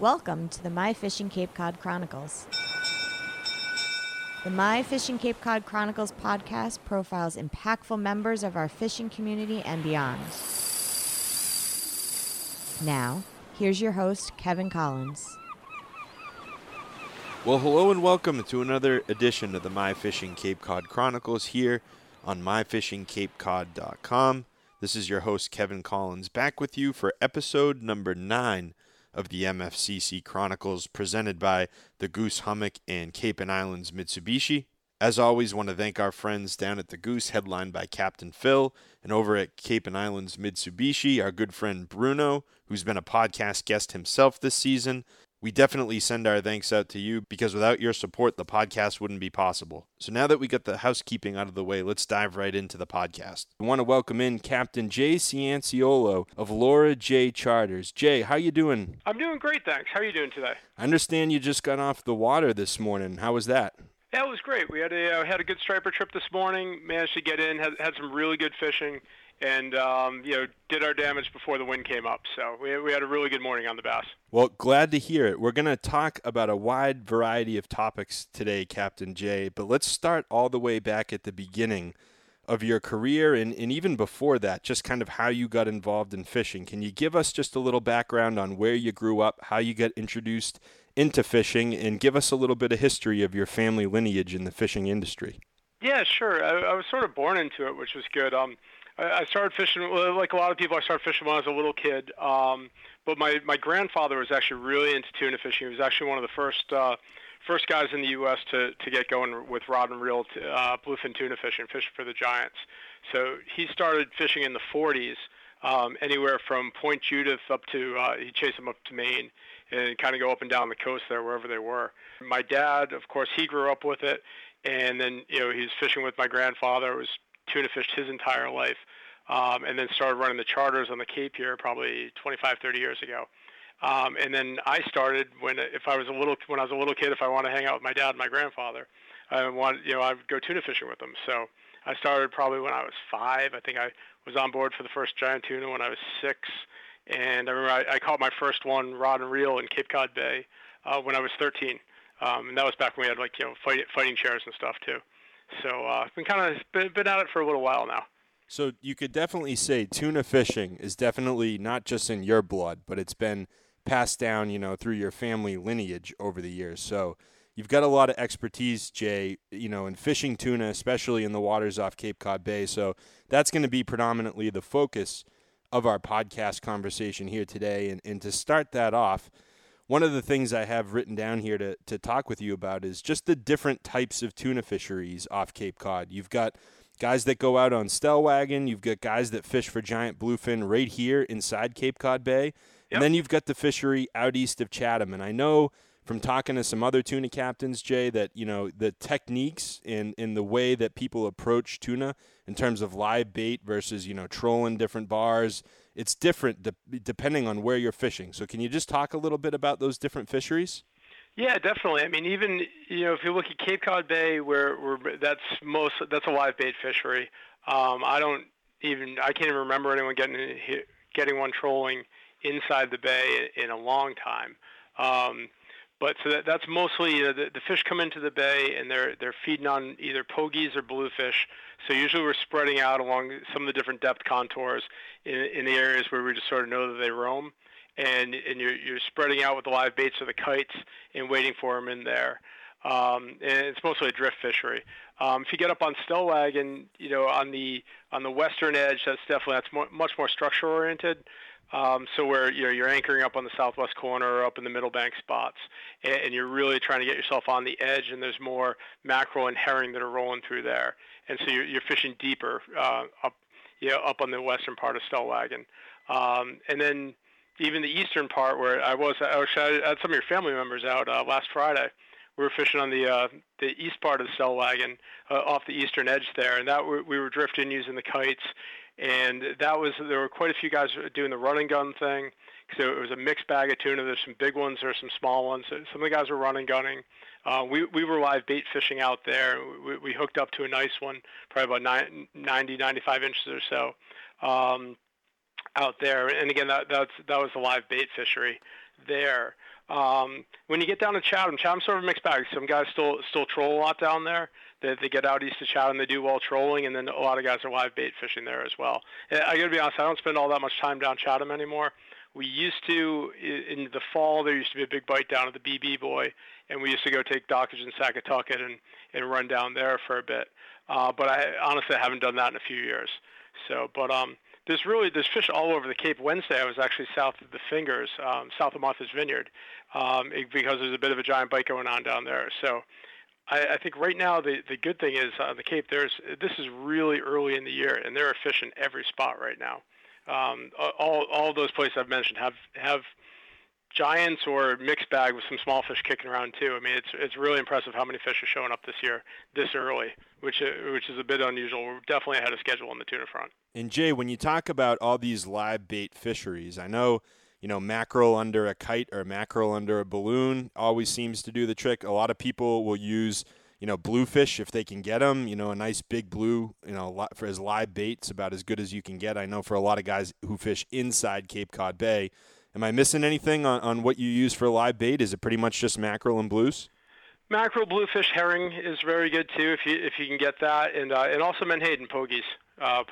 Welcome to the My Fishing Cape Cod Chronicles. The My Fishing Cape Cod Chronicles podcast profiles impactful members of our fishing community and beyond. Now, here's your host, Kevin Collins. Well, hello and welcome to another edition of the My Fishing Cape Cod Chronicles here on myfishingcapecod.com. This is your host, Kevin Collins, back with you for episode number nine of the MFCC Chronicles presented by the Goose Hummock and Cape and Islands Mitsubishi. As always, want to thank our friends down at the Goose, headlined by Captain Phil, and over at Cape and Islands Mitsubishi, our good friend Bruno, who's been a podcast guest himself this season. We definitely send our thanks out to you because without your support, the podcast wouldn't be possible. So now that we got the housekeeping out of the way, let's dive right into the podcast. I want to welcome in Captain Jay Cianciolo of Laura J Charters. Jay, how you doing? I'm doing great, thanks. How are you doing today? I understand you just got off the water this morning. How was that? That was great. We had a uh, had a good striper trip this morning. Managed to get in. Had had some really good fishing and um, you know did our damage before the wind came up. So we, we had a really good morning on the bass. Well, glad to hear it. We're going to talk about a wide variety of topics today, Captain Jay. But let's start all the way back at the beginning of your career and, and even before that, just kind of how you got involved in fishing. Can you give us just a little background on where you grew up, how you got introduced into fishing, and give us a little bit of history of your family lineage in the fishing industry? Yeah, sure. I, I was sort of born into it, which was good. Um, I started fishing like a lot of people. I started fishing when I was a little kid. Um, but my my grandfather was actually really into tuna fishing. He was actually one of the first uh, first guys in the U.S. to to get going with rod and reel to, uh, bluefin tuna fishing, fishing for the giants. So he started fishing in the 40s, um, anywhere from Point Judith up to uh, he chased them up to Maine and kind of go up and down the coast there wherever they were. My dad, of course, he grew up with it, and then you know he's fishing with my grandfather. It was tuna fished his entire life, um, and then started running the charters on the Cape here probably 25, 30 years ago. Um, and then I started when if I was a little when I was a little kid, if I wanted to hang out with my dad and my grandfather, I want you know I would go tuna fishing with them. So I started probably when I was five. I think I was on board for the first giant tuna when I was six, and I remember I, I caught my first one rod and reel in Cape Cod Bay uh, when I was 13, um, and that was back when we had like you know fight, fighting chairs and stuff too. So uh, been kind of been, been at it for a little while now. So you could definitely say tuna fishing is definitely not just in your blood, but it's been passed down, you know, through your family lineage over the years. So you've got a lot of expertise, Jay, you know, in fishing tuna, especially in the waters off Cape Cod Bay. So that's going to be predominantly the focus of our podcast conversation here today. And, and to start that off, one of the things I have written down here to, to talk with you about is just the different types of tuna fisheries off Cape Cod. You've got guys that go out on Stellwagen, you've got guys that fish for giant bluefin right here inside Cape Cod Bay, yep. and then you've got the fishery out east of Chatham. And I know from talking to some other tuna captains, Jay, that you know the techniques in in the way that people approach tuna in terms of live bait versus you know trolling different bars it's different de- depending on where you're fishing. So can you just talk a little bit about those different fisheries? Yeah, definitely. I mean, even you know, if you look at Cape Cod Bay, where, where that's most that's a live bait fishery. Um, I don't even I can't even remember anyone getting getting one trolling inside the bay in a long time. Um, but so that, that's mostly know, the, the fish come into the bay and they're they're feeding on either pogies or bluefish. So usually we're spreading out along some of the different depth contours in, in the areas where we just sort of know that they roam, and and you're you're spreading out with the live baits or the kites and waiting for them in there. Um, and it's mostly a drift fishery. Um, if you get up on Stellwagen, you know, on the on the western edge, that's definitely that's more, much more structure oriented. Um, so where you know you're anchoring up on the southwest corner or up in the middle bank spots, and, and, you're really trying to get yourself on the edge, and there's more mackerel and herring that are rolling through there, and so you're, you're fishing deeper uh, up, you know, up on the western part of Stellwagen, um, and then even the eastern part where I was, I, was, I had some of your family members out uh, last Friday. We were fishing on the uh, the east part of the Stellwagen, uh, off the eastern edge there, and that we were drifting using the kites and that was there were quite a few guys doing the run and gun thing. So it was a mixed bag of tuna. There's some big ones, there's some small ones. Some of the guys were running gunning. Uh, we we were live bait fishing out there. We, we hooked up to a nice one, probably about nine, 90, 95 inches or so, um, out there. And again, that that's that was a live bait fishery there. Um, when you get down to Chatham, Chatham's sort of a mixed bag. Some guys still still troll a lot down there. They, they get out east of Chatham, they do well trolling, and then a lot of guys are live bait fishing there as well. I got to be honest, I don't spend all that much time down Chatham anymore. We used to in the fall. There used to be a big bite down at the BB Buoy, and we used to go take dockage in Saquatucket and and run down there for a bit. Uh, but I honestly haven't done that in a few years. So, but um, there's really there's fish all over the Cape. Wednesday I was actually south of the Fingers, um, south of Martha's Vineyard, um, because there's a bit of a giant bite going on down there. So I, I think right now the the good thing is on the Cape there's this is really early in the year and there are fish in every spot right now. Um, all all those places I've mentioned have have giants or mixed bag with some small fish kicking around too. I mean, it's it's really impressive how many fish are showing up this year this early, which uh, which is a bit unusual. We're definitely ahead of schedule on the tuna front. And Jay, when you talk about all these live bait fisheries, I know you know mackerel under a kite or mackerel under a balloon always seems to do the trick. A lot of people will use you know bluefish if they can get them. You know, a nice big blue, you know, for as live bait, it's about as good as you can get. I know for a lot of guys who fish inside Cape Cod Bay Am I missing anything on, on what you use for live bait? Is it pretty much just mackerel and blues? Mackerel, bluefish, herring is very good too if you if you can get that, and uh, and also menhaden pogies. Uh,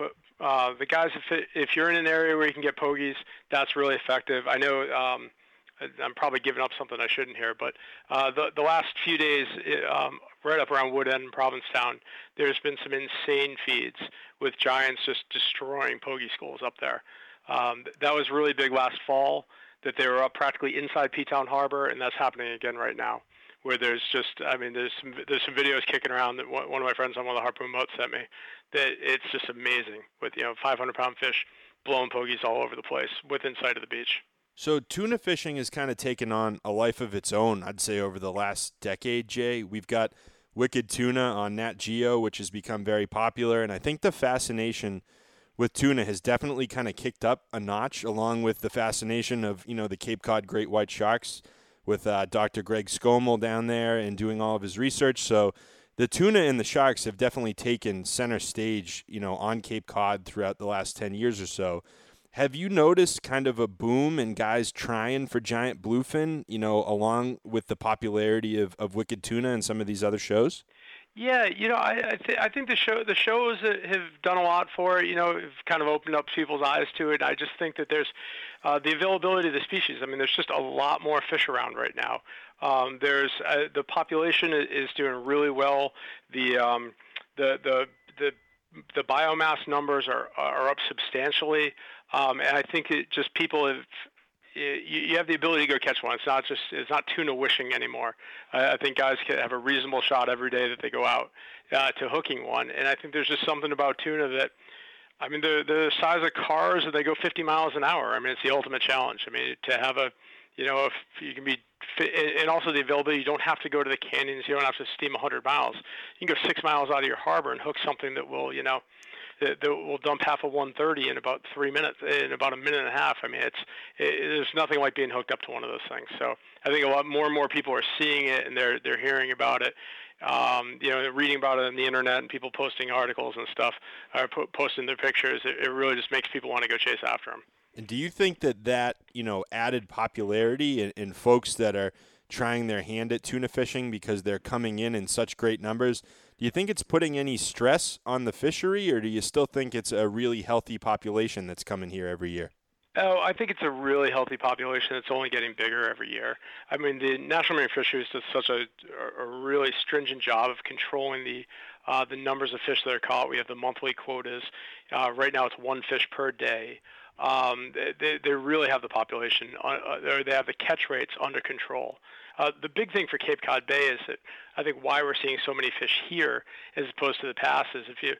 uh, the guys, if it, if you're in an area where you can get pogies, that's really effective. I know um, I'm probably giving up something I shouldn't here, but uh, the the last few days, um, right up around Wood End and Provincetown, there's been some insane feeds with giants just destroying pogie schools up there. Um, that was really big last fall that they were up practically inside P-Town Harbor, and that's happening again right now. Where there's just, I mean, there's some there's some videos kicking around that one of my friends on one of the harpoon boats sent me. That it's just amazing with you know 500 pound fish blowing pogies all over the place within sight of the beach. So tuna fishing has kind of taken on a life of its own, I'd say, over the last decade. Jay, we've got Wicked Tuna on Nat Geo, which has become very popular, and I think the fascination with tuna has definitely kind of kicked up a notch, along with the fascination of you know the Cape Cod great white sharks, with uh, Dr. Greg Skomal down there and doing all of his research. So the tuna and the sharks have definitely taken center stage, you know, on Cape Cod throughout the last ten years or so. Have you noticed kind of a boom in guys trying for giant bluefin, you know, along with the popularity of, of Wicked Tuna and some of these other shows? Yeah, you know, I I, th- I think the show the shows have done a lot for it. You know, have kind of opened up people's eyes to it. I just think that there's uh, the availability of the species. I mean, there's just a lot more fish around right now. Um, there's uh, the population is doing really well. The um, the the the the biomass numbers are are up substantially, um, and I think it just people have you, you have the ability to go catch one. It's not just it's not tuna wishing anymore. I, I think guys can have a reasonable shot every day that they go out uh, to hooking one, and I think there's just something about tuna that. I mean, the the size of cars that they go 50 miles an hour. I mean, it's the ultimate challenge. I mean, to have a, you know, if you can be, and also the availability. You don't have to go to the canyons. You don't have to steam 100 miles. You can go six miles out of your harbor and hook something that will, you know, that, that will dump half of 130 in about three minutes, in about a minute and a half. I mean, it's it, there's nothing like being hooked up to one of those things. So I think a lot more and more people are seeing it and they're they're hearing about it. Um, you know, reading about it on the internet and people posting articles and stuff, or po- posting their pictures. It, it really just makes people want to go chase after them. And do you think that that you know added popularity in folks that are trying their hand at tuna fishing because they're coming in in such great numbers? Do you think it's putting any stress on the fishery, or do you still think it's a really healthy population that's coming here every year? Oh, I think it's a really healthy population that's only getting bigger every year. I mean, the National Marine Fisheries does such a, a really stringent job of controlling the uh, the numbers of fish that are caught. We have the monthly quotas. Uh, right now, it's one fish per day. Um, they, they really have the population, uh, uh they have the catch rates under control. Uh, the big thing for Cape Cod Bay is that I think why we're seeing so many fish here as opposed to the past is if you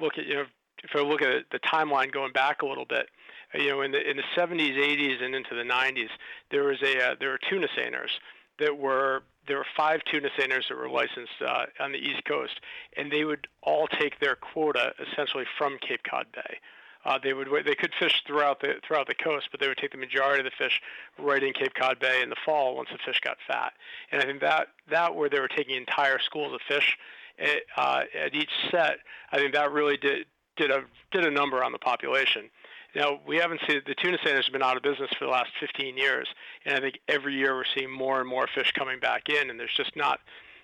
look at you know if I look at the timeline going back a little bit, uh, you know in the in the 70s, 80s, and into the 90s, there was a uh, there were tuna seiners that were there were five tuna seiners that were licensed uh, on the East Coast, and they would all take their quota essentially from Cape Cod Bay. Uh, they would they could fish throughout the throughout the coast, but they would take the majority of the fish right in Cape Cod Bay in the fall once the fish got fat. And I think that that where they were taking entire schools of fish at, uh, at each set, I think that really did did a did a number on the population. Now we haven't seen the tuna seiners has been out of business for the last 15 years, and I think every year we're seeing more and more fish coming back in, and there's just not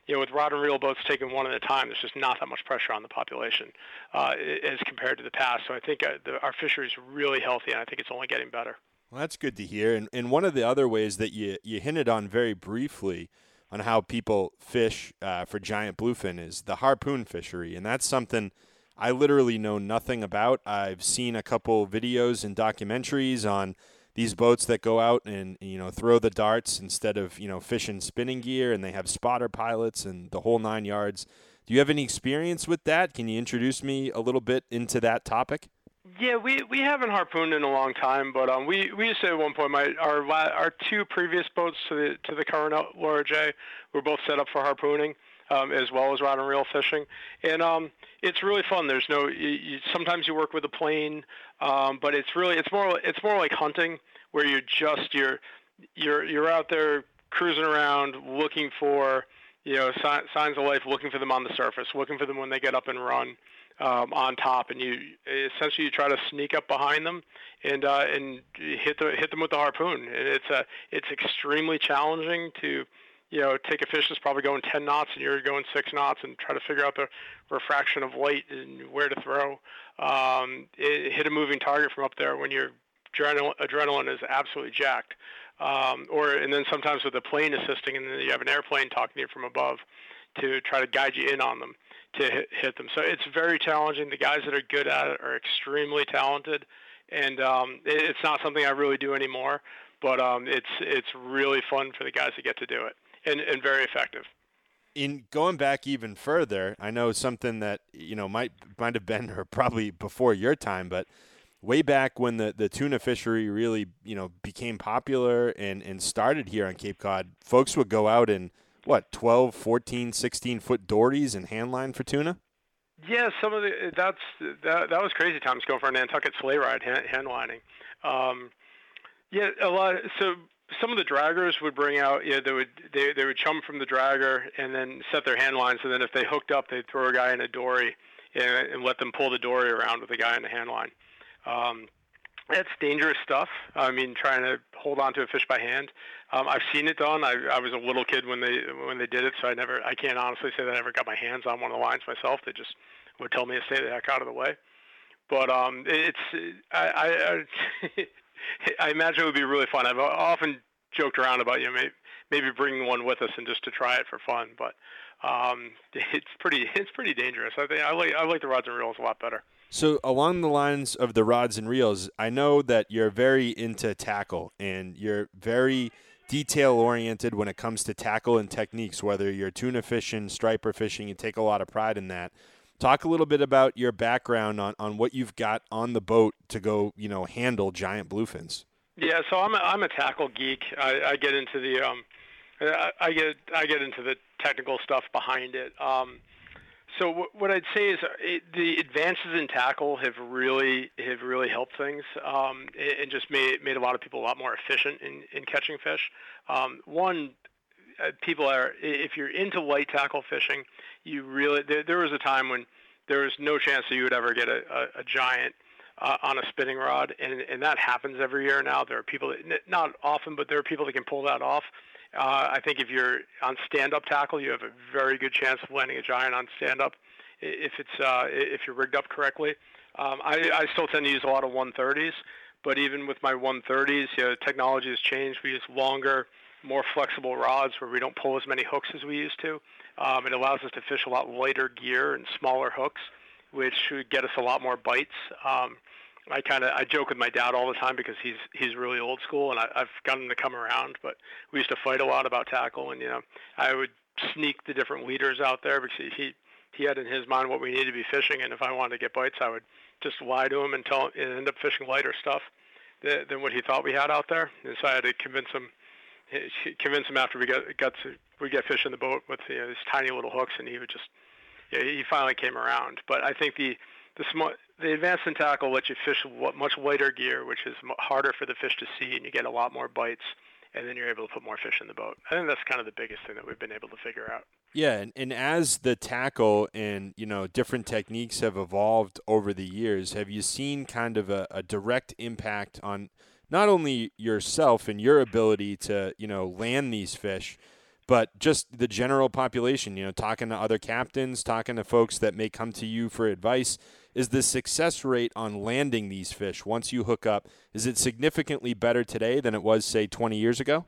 you know, with rod and reel boats taking one at a time, there's just not that much pressure on the population uh, as compared to the past. So I think uh, the, our fishery is really healthy, and I think it's only getting better. Well, that's good to hear. And, and one of the other ways that you, you hinted on very briefly on how people fish uh, for giant bluefin is the harpoon fishery. And that's something I literally know nothing about. I've seen a couple videos and documentaries on these boats that go out and you know throw the darts instead of you know fishing spinning gear and they have spotter pilots and the whole nine yards. Do you have any experience with that? Can you introduce me a little bit into that topic? Yeah, we, we haven't harpooned in a long time, but um, we, we used to at one point. My our our two previous boats to the to the current Laura J were both set up for harpooning, um, as well as rod and reel fishing, and um, it's really fun. There's no you, you, sometimes you work with a plane, um, but it's really it's more it's more like hunting where you're just you're you're you're out there cruising around looking for you know si- signs of life, looking for them on the surface, looking for them when they get up and run um, on top, and you essentially you try to sneak up behind them and uh, and hit the hit them with the harpoon. And it's a it's extremely challenging to you know take a fish that's probably going 10 knots and you're going six knots and try to figure out the refraction of light and where to throw. Um, it, hit a moving target from up there when your adrenaline, is absolutely jacked. Um, or and then sometimes with a plane assisting, and then you have an airplane talking to you from above to try to guide you in on them to hit, them. So it's very challenging. The guys that are good at it are extremely talented, and um, it, it's not something I really do anymore. But um, it's it's really fun for the guys that get to do it, and, and very effective. In going back even further, I know something that you know might might have been or probably before your time, but way back when the, the tuna fishery really you know became popular and, and started here on Cape Cod, folks would go out and what 12 14 16 foot dories and handline for tuna yeah some of the that's that, that was crazy times going for a nantucket sleigh ride hand, handlining um, yeah a lot so some of the draggers would bring out yeah they would they, they would chum from the dragger and then set their hand lines and then if they hooked up they'd throw a guy in a dory and, and let them pull the dory around with a guy in the hand line um, that's dangerous stuff. I mean, trying to hold on to a fish by hand. Um, I've seen it done. I, I was a little kid when they when they did it, so I never, I can't honestly say that I ever got my hands on one of the lines myself. They just would tell me to stay the heck out of the way. But um, it's, I, I, I imagine it would be really fun. I've often joked around about you know maybe, maybe bringing one with us and just to try it for fun, but um, it's pretty it's pretty dangerous. I think I like I like the rods and reels a lot better. So along the lines of the rods and reels, I know that you're very into tackle and you're very detail oriented when it comes to tackle and techniques. Whether you're tuna fishing, striper fishing, you take a lot of pride in that. Talk a little bit about your background on, on what you've got on the boat to go, you know, handle giant bluefins. Yeah, so I'm a, I'm a tackle geek. I, I get into the um, I, get I get into the technical stuff behind it. Um, so what I'd say is uh, it, the advances in tackle have really have really helped things um, and just made made a lot of people a lot more efficient in, in catching fish. Um, one, people are if you're into light tackle fishing, you really there, there was a time when there was no chance that you would ever get a, a, a giant uh, on a spinning rod, and and that happens every year now. There are people that not often, but there are people that can pull that off. Uh, I think if you're on stand-up tackle, you have a very good chance of landing a giant on stand-up if it's uh, if you're rigged up correctly. Um, I, I still tend to use a lot of 130s, but even with my 130s, you know, technology has changed. We use longer, more flexible rods where we don't pull as many hooks as we used to. Um, it allows us to fish a lot lighter gear and smaller hooks, which should get us a lot more bites. Um, I kind of I joke with my dad all the time because he's he's really old school and I, I've gotten him to come around. But we used to fight a lot about tackle, and you know I would sneak the different leaders out there because he he had in his mind what we needed to be fishing, and if I wanted to get bites, I would just lie to him and tell and end up fishing lighter stuff than, than what he thought we had out there. And so I had to convince him convince him after we got got to we get fish in the boat with you know, these tiny little hooks, and he would just yeah, he finally came around. But I think the the small the advanced tackle lets you fish much lighter gear, which is harder for the fish to see, and you get a lot more bites, and then you're able to put more fish in the boat. I think that's kind of the biggest thing that we've been able to figure out. Yeah, and, and as the tackle and you know different techniques have evolved over the years, have you seen kind of a, a direct impact on not only yourself and your ability to you know land these fish, but just the general population? You know, talking to other captains, talking to folks that may come to you for advice. Is the success rate on landing these fish once you hook up is it significantly better today than it was say 20 years ago?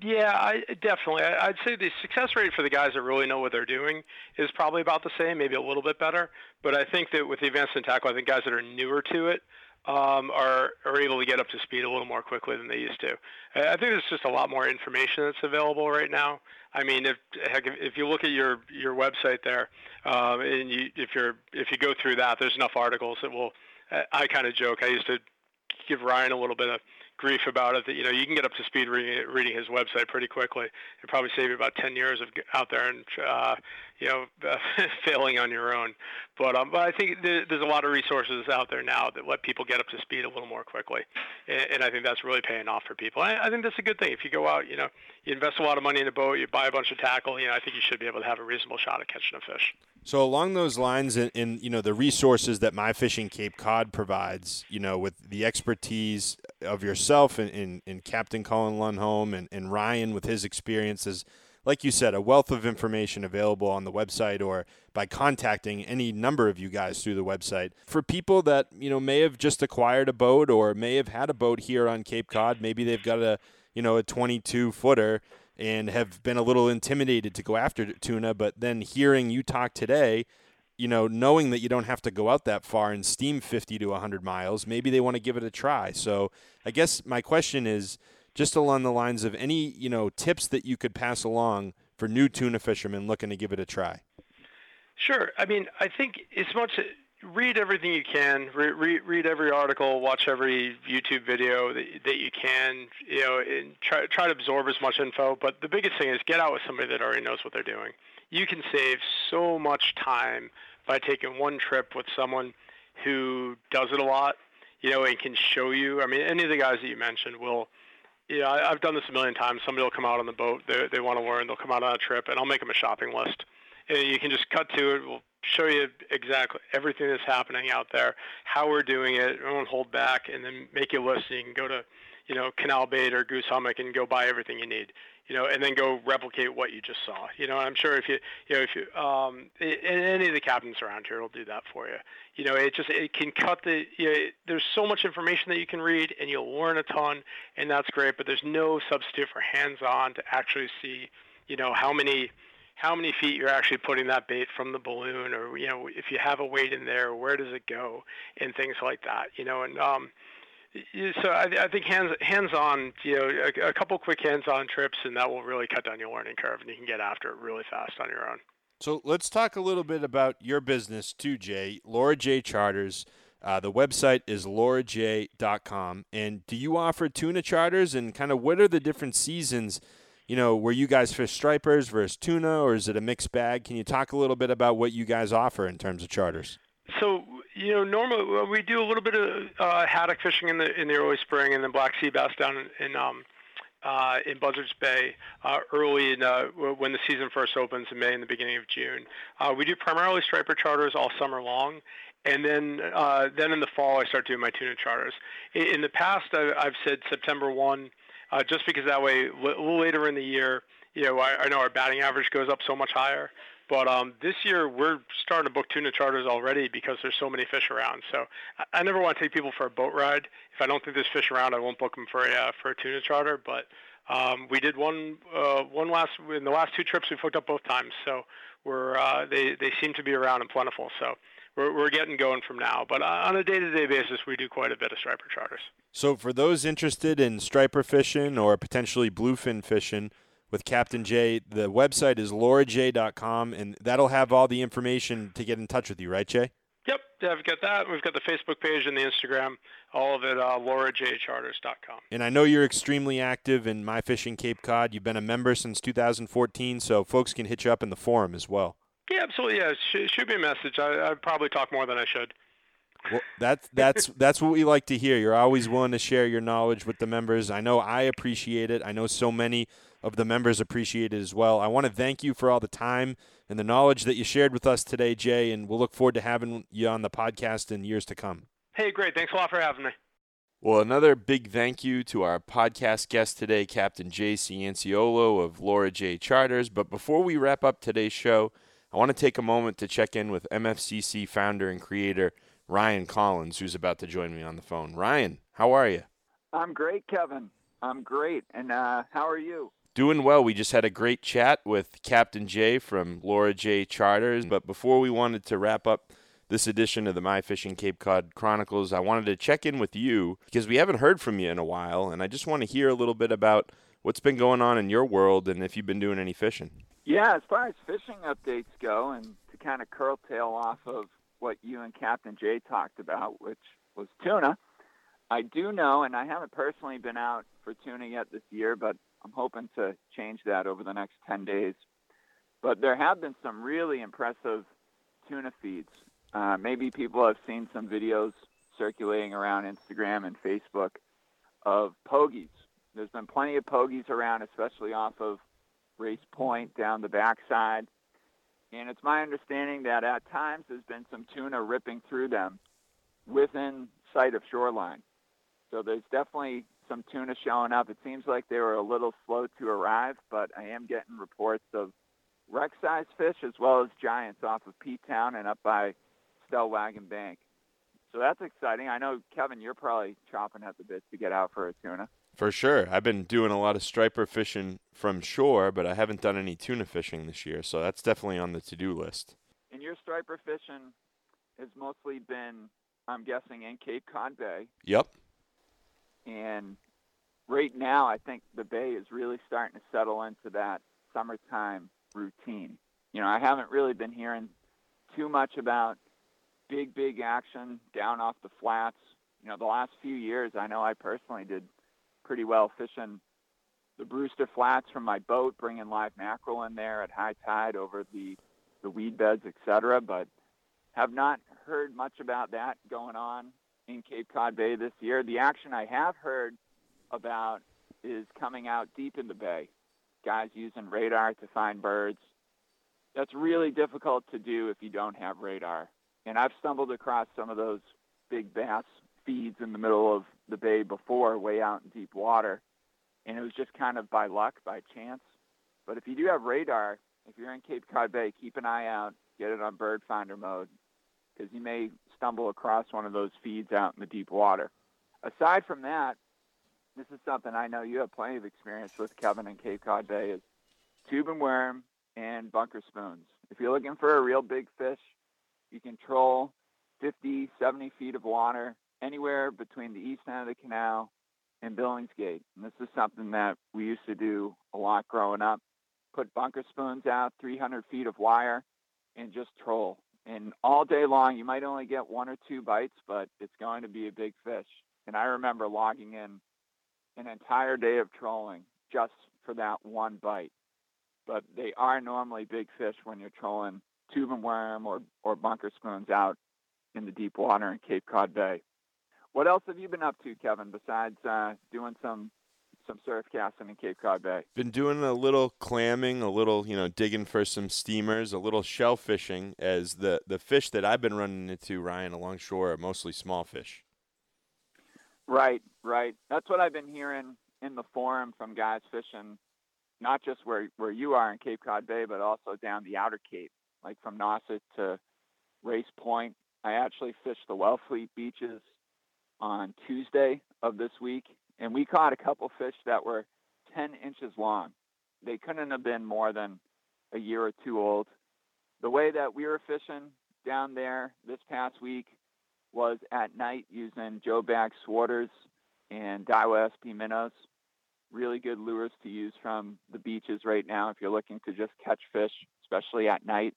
Yeah, I definitely. I'd say the success rate for the guys that really know what they're doing is probably about the same, maybe a little bit better. But I think that with the advanced tackle, I think guys that are newer to it um, are are able to get up to speed a little more quickly than they used to. I think there's just a lot more information that's available right now. I mean, if heck, if you look at your your website there, um, and you if you're if you go through that, there's enough articles that will. I kind of joke. I used to give Ryan a little bit of grief about it that you know you can get up to speed reading reading his website pretty quickly. It probably save you about ten years of out there and uh, you know failing on your own. But um, but I think there's a lot of resources out there now that let people get up to speed a little more quickly, and, and I think that's really paying off for people. I, I think that's a good thing. If you go out, you know, you invest a lot of money in a boat, you buy a bunch of tackle, you know, I think you should be able to have a reasonable shot at catching a fish. So along those lines, in, in you know the resources that My Fishing Cape Cod provides, you know, with the expertise of yourself and, and, and Captain Colin Lundholm and, and Ryan with his experiences, like you said, a wealth of information available on the website or by contacting any number of you guys through the website. For people that you know may have just acquired a boat or may have had a boat here on Cape Cod, maybe they've got a you know a 22 footer and have been a little intimidated to go after tuna. But then hearing you talk today, you know, knowing that you don't have to go out that far and steam 50 to 100 miles, maybe they want to give it a try. So I guess my question is just along the lines of any, you know, tips that you could pass along for new tuna fishermen looking to give it a try. Sure. I mean, I think as much read everything you can. Re- re- read every article, watch every YouTube video that, that you can. You know, and try try to absorb as much info. But the biggest thing is get out with somebody that already knows what they're doing. You can save so much time by taking one trip with someone who does it a lot. You know, and can show you. I mean, any of the guys that you mentioned will. Yeah, I, I've done this a million times. Somebody will come out on the boat. They they want to learn. They'll come out on a trip, and I'll make them a shopping list. And you can just cut to it. We'll show you exactly everything that's happening out there, how we're doing it. I won't hold back, and then make you a list. And you can go to, you know, Canal Bait or Goose Hummock and go buy everything you need. You know, and then go replicate what you just saw. You know, I'm sure if you, you know, if you, um, any of the captains around here will do that for you. You know, it just it can cut the. You know, there's so much information that you can read, and you'll learn a ton, and that's great. But there's no substitute for hands-on to actually see, you know, how many how many feet you're actually putting that bait from the balloon, or you know, if you have a weight in there, where does it go, and things like that. You know, and um, so I, I think hands hands on, you know, a, a couple quick hands on trips, and that will really cut down your learning curve, and you can get after it really fast on your own. So let's talk a little bit about your business too, Jay. Laura J Charters. Uh, the website is lauraj.com. And do you offer tuna charters? And kind of what are the different seasons you know, where you guys fish stripers versus tuna, or is it a mixed bag? Can you talk a little bit about what you guys offer in terms of charters? So, you know, normally we do a little bit of uh, haddock fishing in the in the early spring, and then black sea bass down in, in um, uh, in Buzzards Bay uh, early in, uh, when the season first opens in May and the beginning of June. Uh, we do primarily striper charters all summer long, and then uh, then in the fall I start doing my tuna charters. In, in the past, I, I've said September one uh, just because that way, a little later in the year, you know, I, I know our batting average goes up so much higher. But um, this year we're starting to book tuna charters already because there's so many fish around. So I, I never want to take people for a boat ride. If I don't think there's fish around, I won't book them for a uh, for a tuna charter. But um, we did one uh, one last in the last two trips we've hooked up both times. So we're uh, they they seem to be around and plentiful. So we're, we're getting going from now. But uh, on a day-to-day basis, we do quite a bit of striper charters. So for those interested in striper fishing or potentially bluefin fishing with Captain Jay, the website is lauraj.com, and that'll have all the information to get in touch with you, right, Jay? Yep, we've got that. We've got the Facebook page and the Instagram, all of it, uh, laurajcharters.com. And I know you're extremely active in My Fishing Cape Cod. You've been a member since 2014, so folks can hit you up in the forum as well. Yeah, absolutely. Yeah, shoot, shoot me a message. I, I probably talk more than I should. Well, that's that's that's what we like to hear. You're always willing to share your knowledge with the members. I know I appreciate it. I know so many of the members appreciate it as well. I want to thank you for all the time and the knowledge that you shared with us today, Jay, and we'll look forward to having you on the podcast in years to come. Hey, great. Thanks a lot for having me. Well, another big thank you to our podcast guest today, Captain Jay Cianciolo of Laura J. Charters. But before we wrap up today's show, I want to take a moment to check in with MFCC founder and creator Ryan Collins, who's about to join me on the phone. Ryan, how are you? I'm great, Kevin. I'm great. And uh, how are you? Doing well. We just had a great chat with Captain Jay from Laura J. Charters. But before we wanted to wrap up this edition of the My Fishing Cape Cod Chronicles. I wanted to check in with you because we haven't heard from you in a while, and I just want to hear a little bit about what's been going on in your world and if you've been doing any fishing. Yeah, as far as fishing updates go, and to kind of curtail off of what you and Captain Jay talked about, which was tuna, I do know, and I haven't personally been out for tuna yet this year, but I'm hoping to change that over the next 10 days. But there have been some really impressive tuna feeds uh, maybe people have seen some videos circulating around Instagram and Facebook of pogies. There's been plenty of pogies around, especially off of Race Point down the backside. And it's my understanding that at times there's been some tuna ripping through them within sight of shoreline. So there's definitely some tuna showing up. It seems like they were a little slow to arrive, but I am getting reports of rec-sized fish as well as giants off of P Town and up by Stellwagen Bank. So that's exciting. I know, Kevin, you're probably chopping at the bit to get out for a tuna. For sure. I've been doing a lot of striper fishing from shore, but I haven't done any tuna fishing this year, so that's definitely on the to do list. And your striper fishing has mostly been, I'm guessing, in Cape Cod Bay. Yep. And right now, I think the bay is really starting to settle into that summertime routine. You know, I haven't really been hearing too much about big, big action down off the flats. You know, the last few years, I know I personally did pretty well fishing the Brewster Flats from my boat, bringing live mackerel in there at high tide over the the weed beds, etc. But have not heard much about that going on in Cape Cod Bay this year. The action I have heard about is coming out deep in the bay. Guys using radar to find birds. That's really difficult to do if you don't have radar. And I've stumbled across some of those big bass feeds in the middle of the bay before, way out in deep water. And it was just kind of by luck, by chance. But if you do have radar, if you're in Cape Cod Bay, keep an eye out, get it on bird finder mode, because you may stumble across one of those feeds out in the deep water. Aside from that, this is something I know you have plenty of experience with, Kevin, in Cape Cod Bay, is tube and worm and bunker spoons. If you're looking for a real big fish, you can troll 50, 70 feet of water anywhere between the east end of the canal and Billingsgate. And this is something that we used to do a lot growing up. Put bunker spoons out, 300 feet of wire, and just troll. And all day long, you might only get one or two bites, but it's going to be a big fish. And I remember logging in an entire day of trolling just for that one bite. But they are normally big fish when you're trolling tube and worm or, or bunker spoons out in the deep water in Cape Cod Bay. What else have you been up to, Kevin, besides uh, doing some some surf casting in Cape Cod Bay? Been doing a little clamming, a little you know digging for some steamers, a little shell fishing. As the the fish that I've been running into, Ryan, along shore are mostly small fish. Right, right. That's what I've been hearing in the forum from guys fishing, not just where where you are in Cape Cod Bay, but also down the outer Cape like from Nauset to Race Point. I actually fished the Wellfleet beaches on Tuesday of this week, and we caught a couple fish that were 10 inches long. They couldn't have been more than a year or two old. The way that we were fishing down there this past week was at night using Joe Baggs Swarters and Daiwa SP minnows. Really good lures to use from the beaches right now if you're looking to just catch fish, especially at night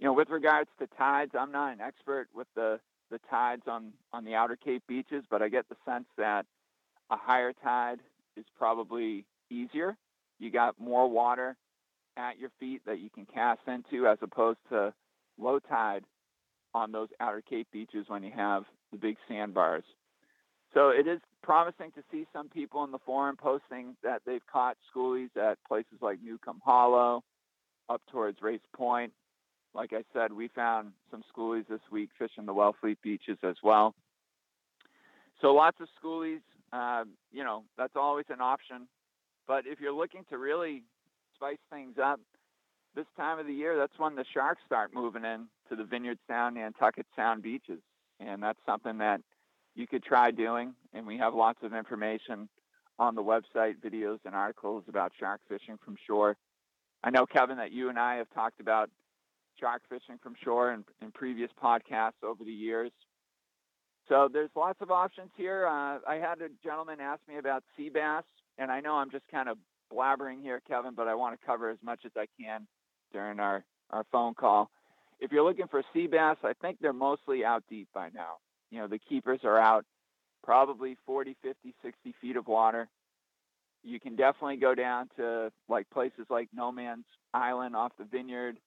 you know, with regards to tides, I'm not an expert with the the tides on on the outer Cape beaches, but I get the sense that a higher tide is probably easier. You got more water at your feet that you can cast into as opposed to low tide on those outer Cape beaches when you have the big sandbars. So it is promising to see some people in the forum posting that they've caught schoolies at places like Newcomb Hollow, up towards Race Point. Like I said, we found some schoolies this week fishing the Wellfleet beaches as well. So lots of schoolies, uh, you know, that's always an option. But if you're looking to really spice things up, this time of the year, that's when the sharks start moving in to the Vineyard Sound, Nantucket Sound beaches. And that's something that you could try doing. And we have lots of information on the website, videos and articles about shark fishing from shore. I know, Kevin, that you and I have talked about shark fishing from shore in, in previous podcasts over the years. So there's lots of options here. Uh, I had a gentleman ask me about sea bass, and I know I'm just kind of blabbering here, Kevin, but I want to cover as much as I can during our, our phone call. If you're looking for sea bass, I think they're mostly out deep by now. You know, the keepers are out probably 40, 50, 60 feet of water. You can definitely go down to like places like No Man's Island off the vineyard,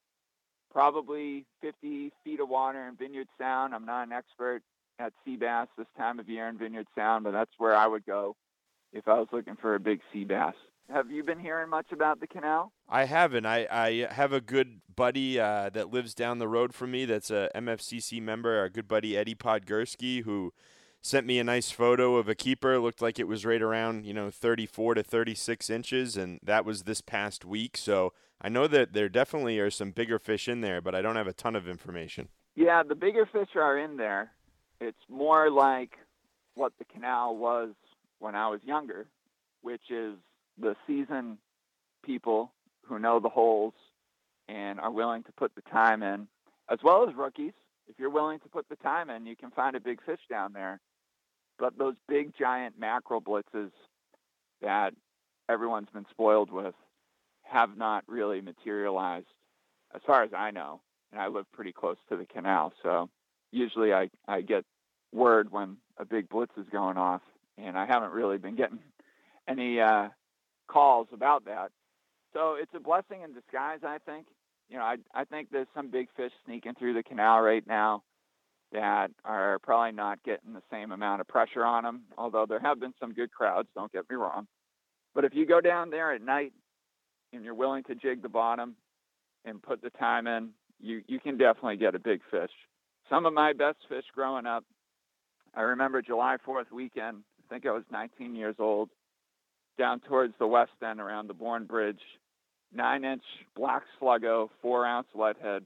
probably 50 feet of water in Vineyard Sound. I'm not an expert at sea bass this time of year in Vineyard Sound, but that's where I would go if I was looking for a big sea bass. Have you been hearing much about the canal? I haven't. I, I have a good buddy uh, that lives down the road from me that's a MFCC member, our good buddy Eddie Podgorski, who sent me a nice photo of a keeper. It looked like it was right around, you know, 34 to 36 inches, and that was this past week. So I know that there definitely are some bigger fish in there, but I don't have a ton of information. Yeah, the bigger fish are in there. It's more like what the canal was when I was younger, which is the seasoned people who know the holes and are willing to put the time in, as well as rookies. If you're willing to put the time in, you can find a big fish down there. But those big, giant mackerel blitzes that everyone's been spoiled with have not really materialized, as far as I know. And I live pretty close to the canal, so usually I, I get word when a big blitz is going off, and I haven't really been getting any uh, calls about that. So it's a blessing in disguise, I think. You know, I I think there's some big fish sneaking through the canal right now that are probably not getting the same amount of pressure on them. Although there have been some good crowds, don't get me wrong. But if you go down there at night and you're willing to jig the bottom and put the time in, you you can definitely get a big fish. Some of my best fish growing up, I remember July 4th weekend. I think I was 19 years old down towards the west end around the Bourne Bridge. Nine inch black sluggo, four ounce leadhead,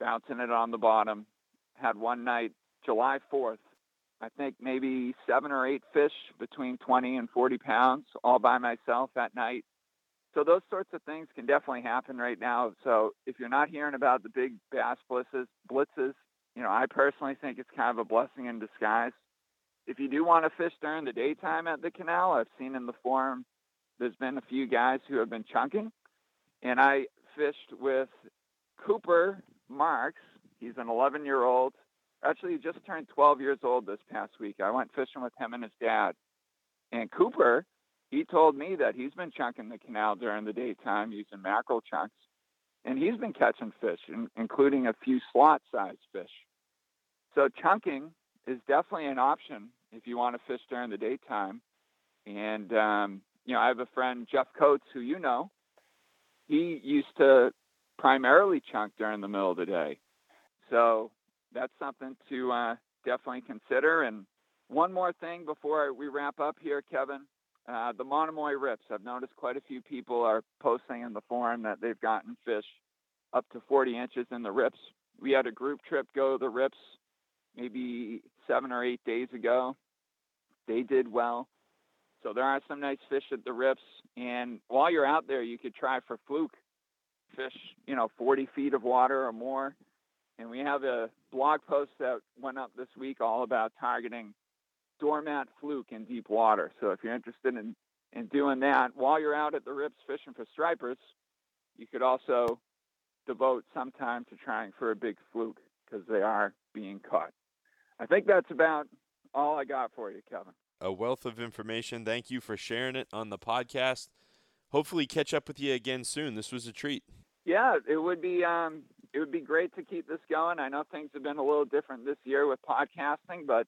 bouncing it on the bottom. Had one night, July 4th, I think maybe seven or eight fish between 20 and 40 pounds all by myself at night. So those sorts of things can definitely happen right now. So if you're not hearing about the big bass blitzes, blitzes, you know, I personally think it's kind of a blessing in disguise if you do want to fish during the daytime at the canal, I've seen in the forum there's been a few guys who have been chunking, and I fished with Cooper Marks. He's an 11 year old. Actually, he just turned 12 years old this past week. I went fishing with him and his dad. And Cooper, he told me that he's been chunking the canal during the daytime using mackerel chunks. And he's been catching fish, including a few slot sized fish. So chunking is definitely an option if you want to fish during the daytime. And um, you know, I have a friend Jeff Coates who you know. He used to primarily chunk during the middle of the day, so that's something to uh, definitely consider. And one more thing before we wrap up here, Kevin. Uh, the Monomoy rips. I've noticed quite a few people are posting in the forum that they've gotten fish up to 40 inches in the rips. We had a group trip go the rips maybe seven or eight days ago. They did well. So there are some nice fish at the rips. And while you're out there, you could try for fluke fish, you know, 40 feet of water or more. And we have a blog post that went up this week all about targeting doormat fluke in deep water. So if you're interested in, in doing that while you're out at the rips fishing for stripers, you could also devote some time to trying for a big fluke because they are being caught. I think that's about all I got for you, Kevin. A wealth of information. Thank you for sharing it on the podcast. Hopefully, catch up with you again soon. This was a treat. Yeah, it would be um, it would be great to keep this going. I know things have been a little different this year with podcasting, but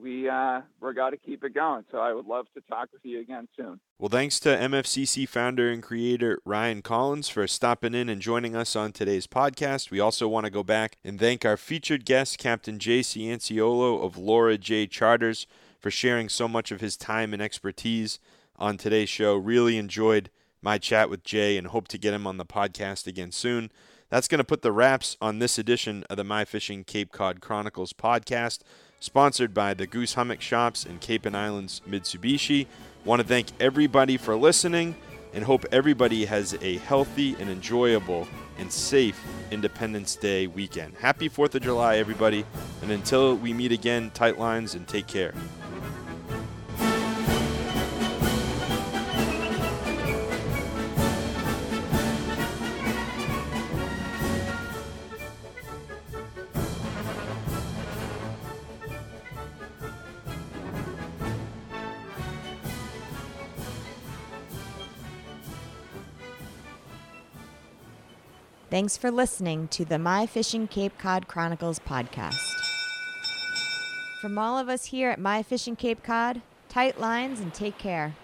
we uh, we're got to keep it going. So I would love to talk with you again soon. Well, thanks to MFCC founder and creator Ryan Collins for stopping in and joining us on today's podcast. We also want to go back and thank our featured guest, Captain Jay Cianciolo of Laura J. Charters, for sharing so much of his time and expertise on today's show. Really enjoyed my chat with Jay and hope to get him on the podcast again soon. That's going to put the wraps on this edition of the My Fishing Cape Cod Chronicles podcast sponsored by the Goose Hummock Shops and Cape and Islands Mitsubishi. Want to thank everybody for listening and hope everybody has a healthy and enjoyable and safe Independence Day weekend. Happy 4th of July, everybody. And until we meet again, tight lines and take care. Thanks for listening to the My Fishing Cape Cod Chronicles podcast. From all of us here at My Fishing Cape Cod, tight lines and take care.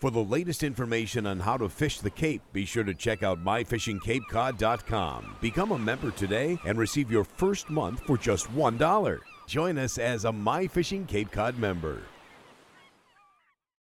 For the latest information on how to fish the Cape, be sure to check out myfishingcapecod.com. Become a member today and receive your first month for just $1. Join us as a My Fishing Cape Cod member.